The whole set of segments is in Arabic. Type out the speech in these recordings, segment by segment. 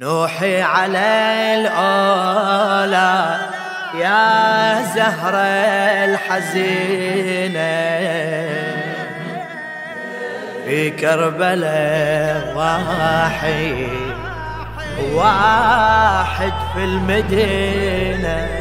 نوحي على الأولى يا زهرة الحزينة. في كربلاء واحد واحد في المدينة.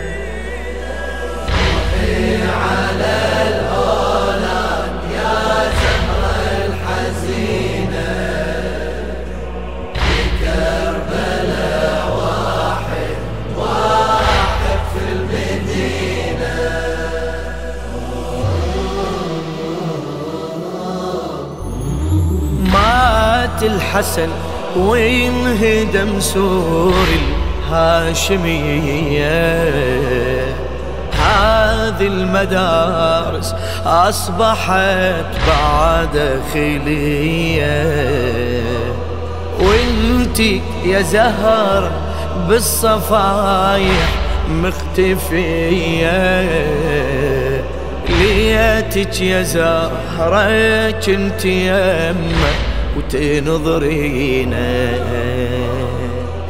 الحسن وينهدم سور الهاشمية؟ هذه المدارس أصبحت بعد خلية. وانتي يا زهر بالصفايح مختفية. ليتك يا زهرة كنت يمه وتنظرينا.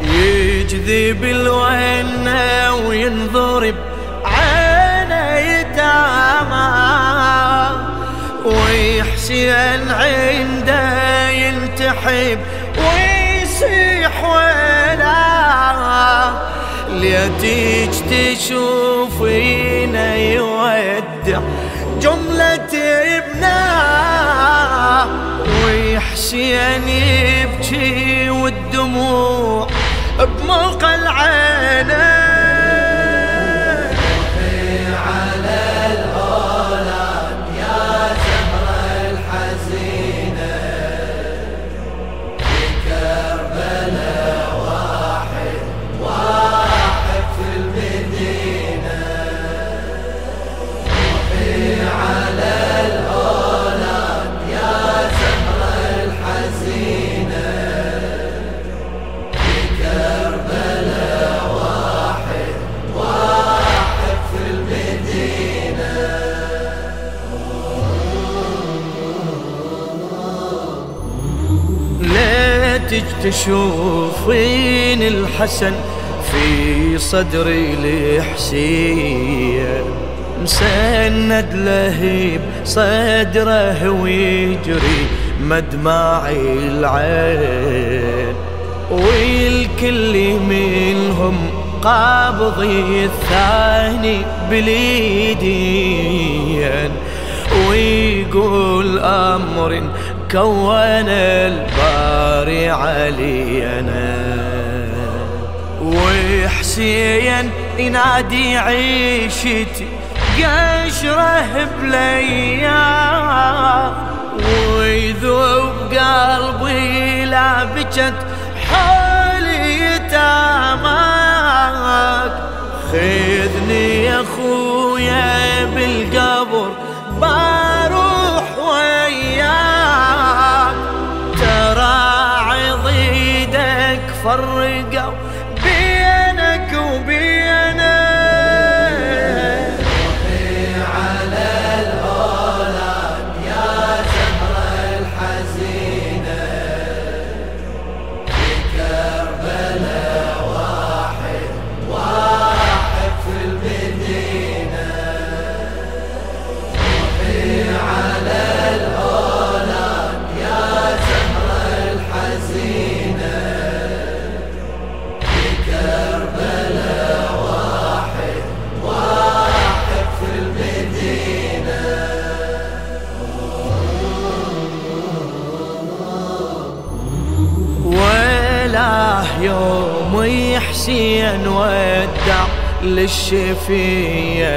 يجذب الونا وينضرب عينه يتامى ويحسن عنده ينتحب ويصيح ولا ليتيج تشوفينا ويحسين يبكي والدموع تشوفين الحسن في صدري الحسين. مسند لهيب صدره ويجري مدمعي العين. والكل منهم قابضي الثاني بليدين. ويقول أمر كون الباري علينا وحسين ينادي عيشتي قشرة بليا ويذوب قلبي لا بجت حولي تامك خذني يا خويا فرقوا بينك وبينك ولا يوم يحسين ودع للشفية.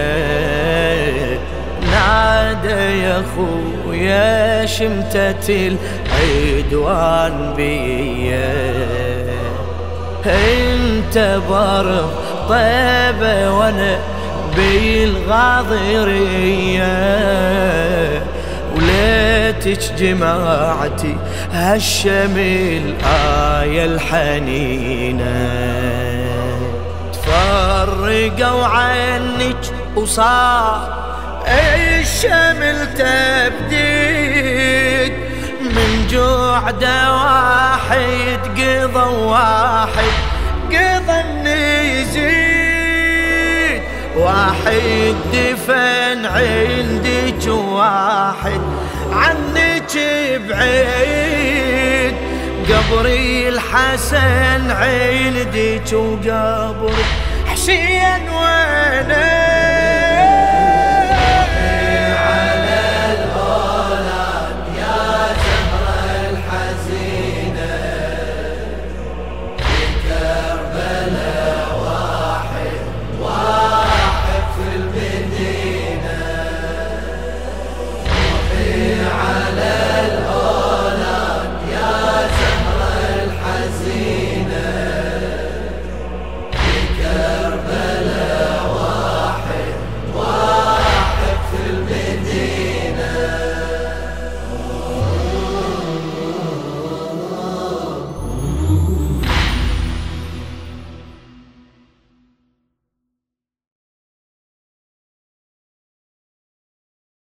نادى يا خويا شمتة العدوان بيا. أنت برض طيبة وأنا بالغاضرية. وليتك جماعتي هالشمل آية الحنينة. تفرقوا عنك وصار الشمل تبديد من قعدة واحد قضى واحد قضى يزيد. واحد دفن عندك واحد. عنك بعيد. قبري الحسن عندك وقبر. حسين وينك؟